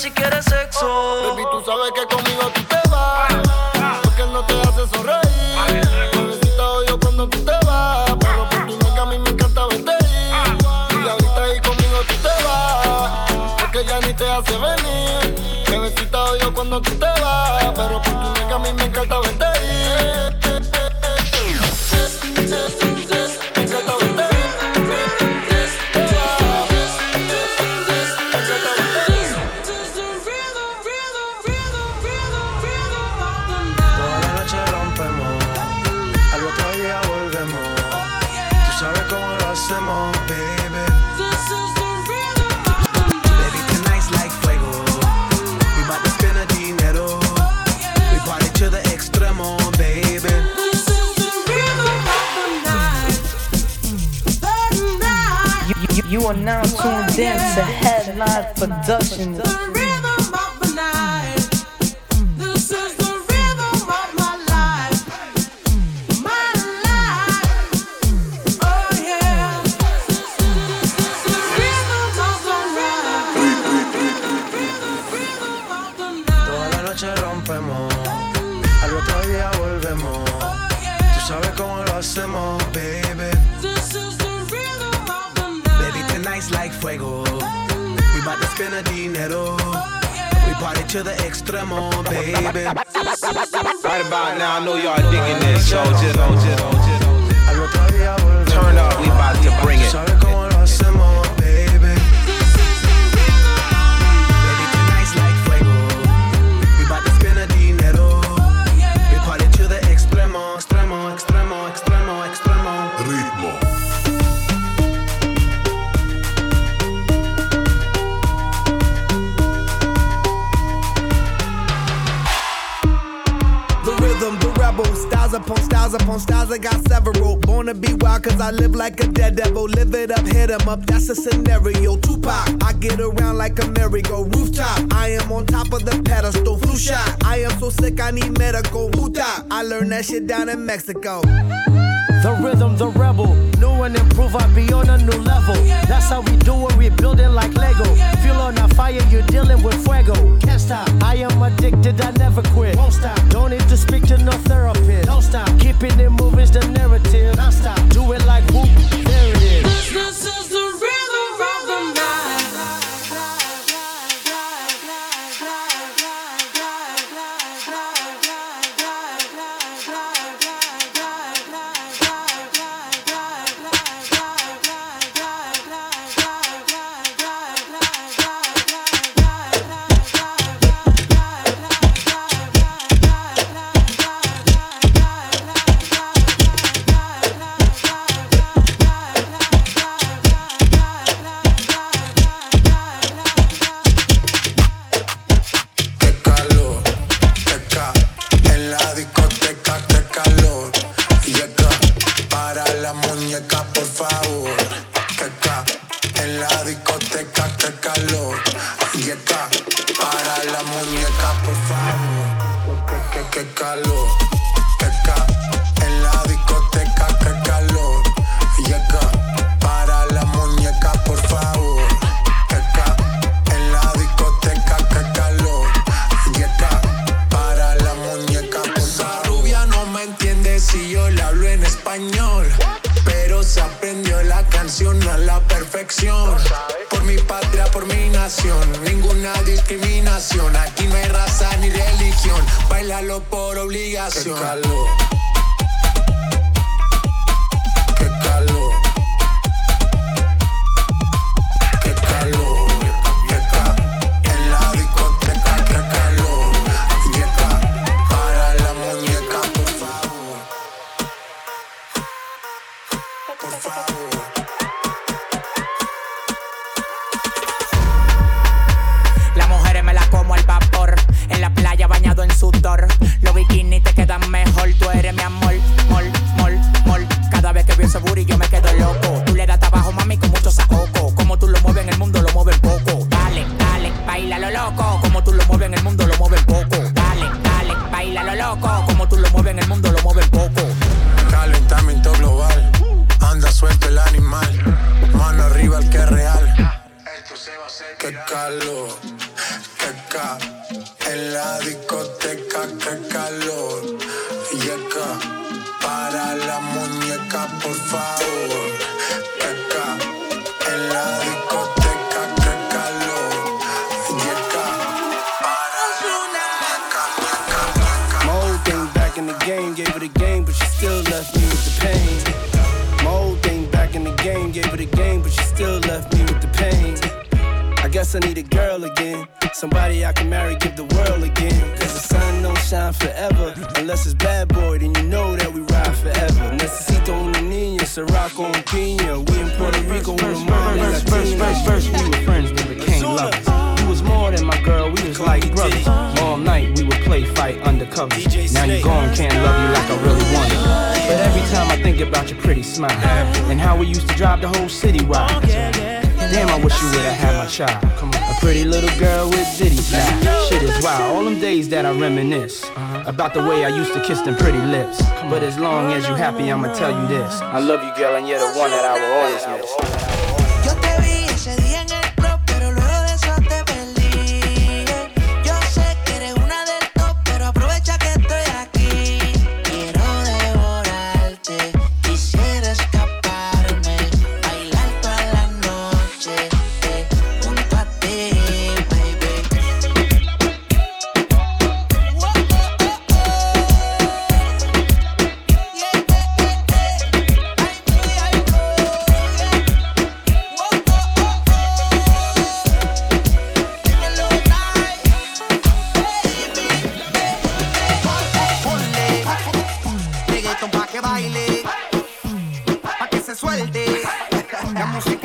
si quieres ser but the quiero. We party to the extremo, baby. Right about now, I know y'all digging this, so just, just, just, just. Turn up, we about to bring it. on styles, I got several. Born to be wild, cause I live like a dead devil. Live it up, hit em up, that's a scenario. Tupac, I get around like a merry-go. Rooftop, I am on top of the pedestal. Flu shot, I am so sick, I need medical. Puta, I learned that shit down in Mexico. The rhythm, the rebel. New and improve, I be on a new level. That's how we do it, we building like Lego. Feel on a fire, you're dealing with fuego. Can't stop, I am addicted, I never quit. Won't stop, don't need to speak to no third up in the mood. Aquí no hay raza ni religión. Bailalo por obligación. Calor. Her the game, but she still left me with the pain. I guess I need a girl again. Somebody I can marry, give the world again. Cause the sun don't shine forever. Unless it's bad boy, then you know that we ride forever. Necesito una niña, Ciroc on piña. We in Puerto Rico, una mama First, first, first, first, we were friends, then became lovers. Was more than my girl, we was like brothers. All night we would play fight undercover. Now you gone, can't love you like I really wanted. But every time I think about your pretty smile and how we used to drive the whole city wild. Oh, Damn, I wish you would've had my child. A pretty little girl with ditty style. Shit is wild. All them days that I reminisce about the way I used to kiss them pretty lips. But as long as you happy, I'ma tell you this. I love you, girl, and you're the one that I will always miss.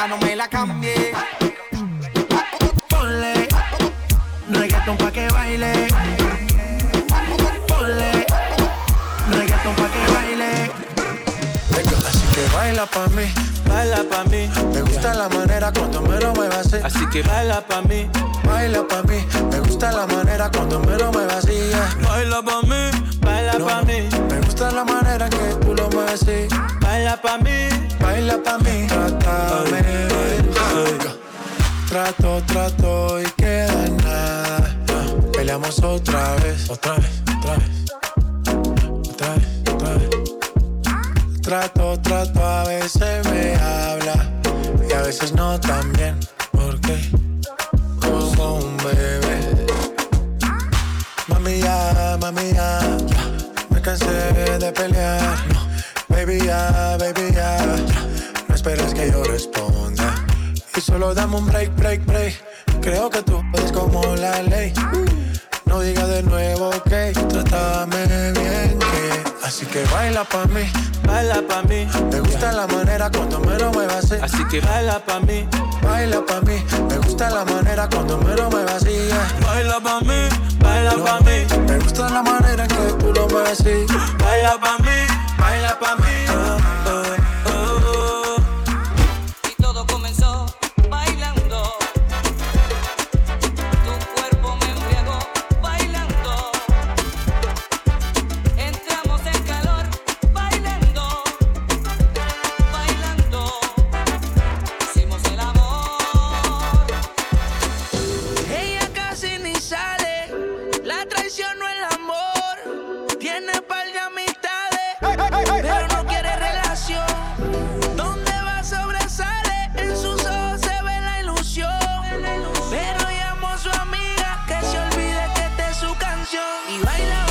Música no me la cambie. Ponle reggaeton pa' que baile. Ponle reggaeton pa' que baile. Así que baila pa' mí, Baila pa' mí, me gusta la manera cuando me lo muevas así. así que baila pa' mí, Baila pa' mí, me gusta la manera cuando me lo muevas así. baila pa' mí, pa' mí, Me gusta la manera que tú lo mueves baila pa' mí. Baila pa' mí, trátame. Trato, trato y queda nada. Peleamos otra vez, otra vez, otra vez. Otra vez, otra vez. Trato, trato, a veces me habla y a veces no tan ya, baby ya, no esperes que yo responda. Y solo dame un break, break, break. Creo que tú eres como la ley. No digas de nuevo que trátame bien, que así que baila pa' mí. Baila pa' mí, Me gusta la manera cuando me lo muevas así. así que baila pa' mí, Baila pa' mí. Me gusta la manera cuando me lo muevas así. baila pa' mí, baila pa' mí, Me gusta la manera que tú lo mueves así. baila pa' mí, baila pa' mí. light up.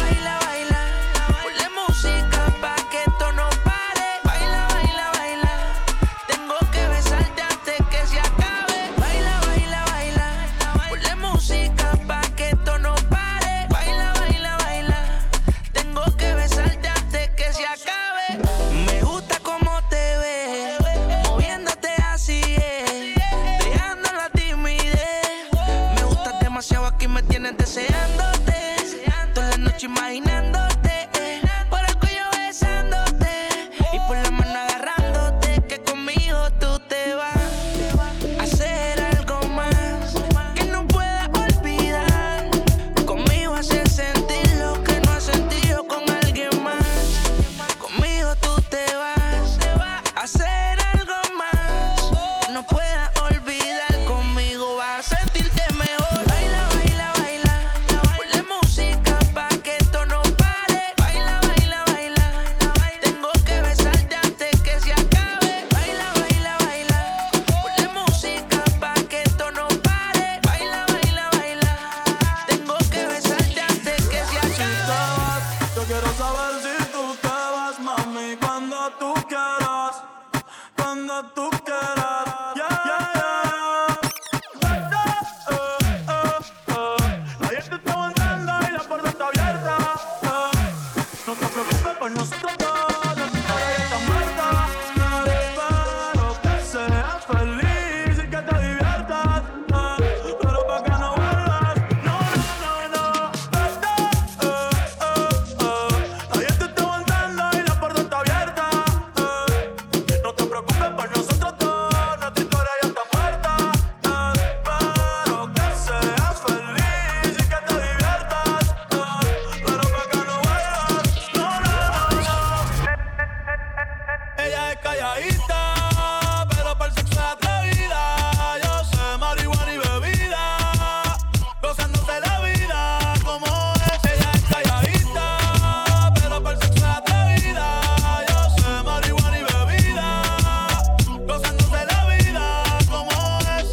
cuando tú quieras. calladita, pero para el sexo es atrevida. Yo sé marihuana y bebida, gozándose la vida como es. Ella es calladita, pero para el sexo atrevida. Yo sé marihuana y bebida, gozándose la vida como es.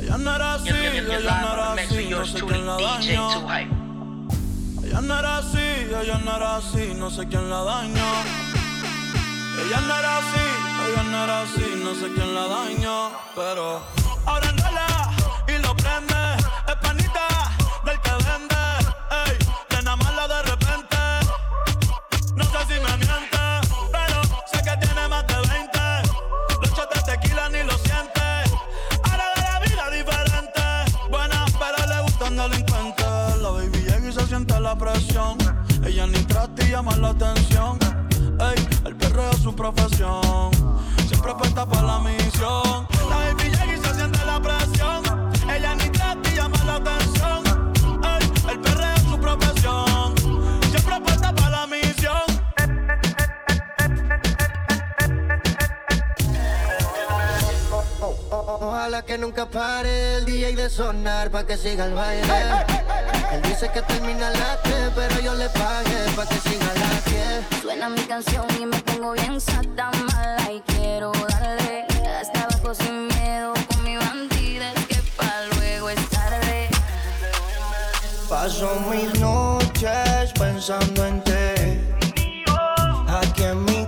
Ella no era así, ella no era así, no sé quién la dañó. Ella no era así, ella no era así, no sé quién la dañó. Ella no era así, ella no era así, no sé quién la dañó, pero sonar pa' que siga el baile. Él dice que termina la las 3, pero yo le pagué pa' que siga la las 10. Suena mi canción y me pongo bien sata mala y quiero darle hasta abajo sin miedo con mi bandida que pa' luego es tarde. Paso mis noches pensando en ti. Aquí en mi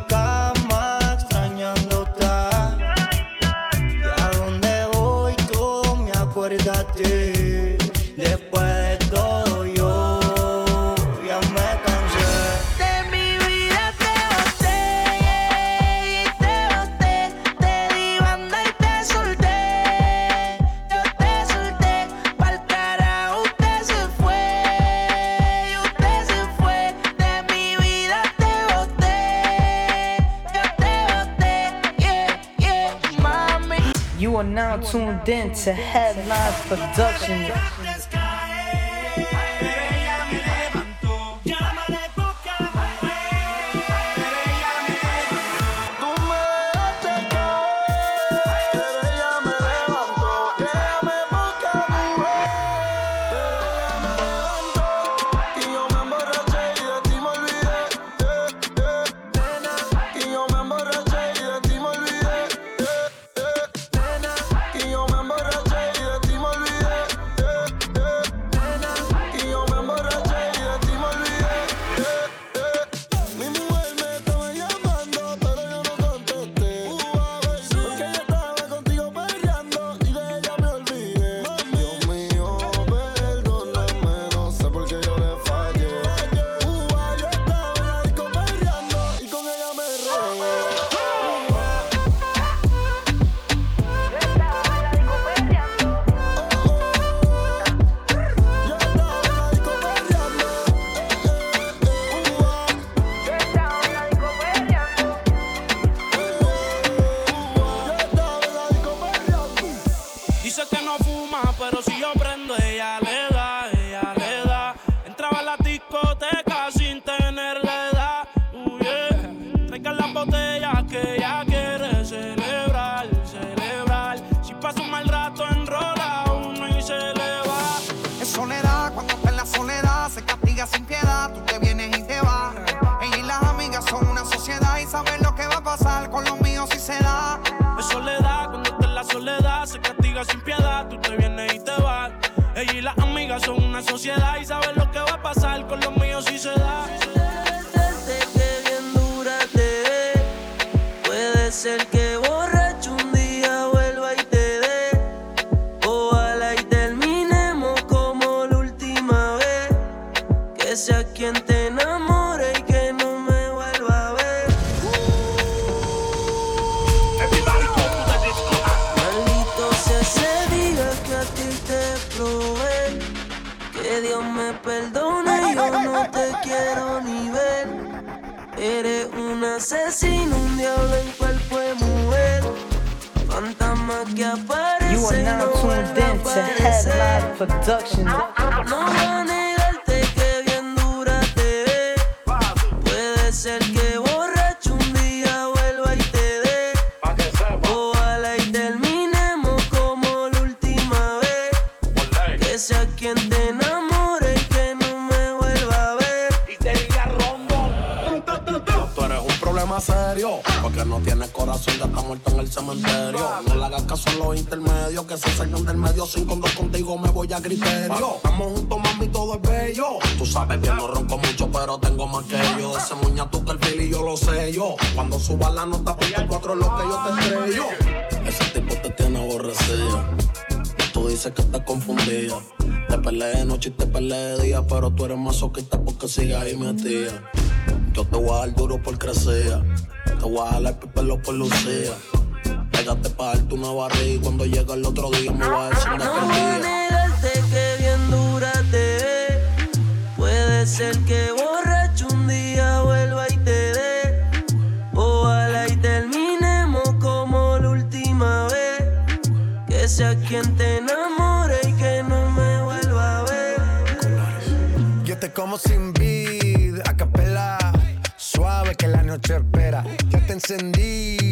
tuned in to Headline Productions. Que se salgan del medio. Sin con dos contigo me voy a criterio. Estamos juntos, mami, todo es bello. Tú sabes bien, no ronco mucho, pero tengo más que yo. Ese muña tú que el fili yo lo sé yo. Cuando suba la nota, punto cuatro es lo que yo te estrello. Ese tipo te tiene aborrecido. Tú dices que estás confundida. Te peleé de noche y te peleé de día, pero tú eres masoquista porque sigues ahí metida. Yo te voy a dar duro por crecer. Te voy a jalar pelo por lucía. Pégate pa' darte una barriga y cuando llega el otro día me va a decir de No negarte que bien dura te ve. Puede ser que borracho un día vuelva y te dé. Ojalá y terminemos como la última vez. Que sea quien te enamore y que no me vuelva a ver. Yo te como sin vid, a capela. Suave que la noche espera. Ya te encendí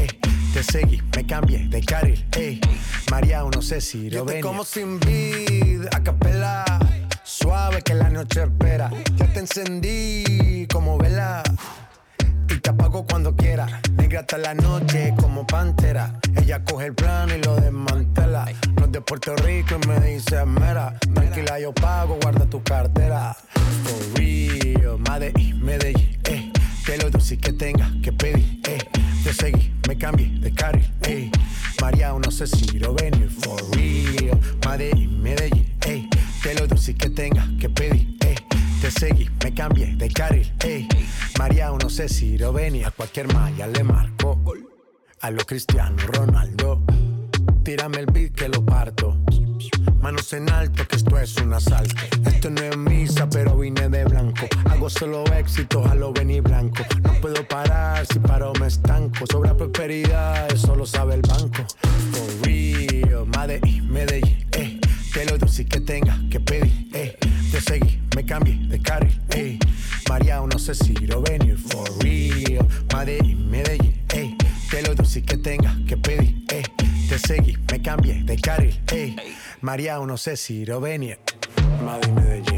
Te seguí, me cambié de carril, eh. María, no sé si lo venir. como sin vid, a capela. Suave que la noche espera. Ya te encendí como vela. Y te apago cuando quiera. Negra hasta la noche como pantera. Ella coge el plano y lo desmantela. No es de Puerto Rico y me dice mera. Tranquila, yo pago, guarda tu cartera. For real, Medellín, Medellín, eh. Te lo dulce que tenga que pedir, eh. Te seguí, me cambié de carril, eh. María, no sé si lo venir. For real, Medellín, Medellín, eh. Te lo dulce que tenga que pedir, eh. Te seguí, me cambié de carril, ey. María, no sé si lo venía. A cualquier malla le marco. A lo Cristiano Ronaldo. Tírame el beat que lo parto. Manos en alto, que esto es un asalto. Esto no es misa, pero vine de blanco. Hago solo éxitos a lo venir blanco. No puedo parar, si paro me estanco. Sobra prosperidad, eso lo sabe el banco. For real, Medellín, Medellín, eh. Te lo dulce que tenga que pedir, eh. Te seguí, me cambié de carril, eh. María, no sé si María, no sé si lo venir. Madrid, Medellín.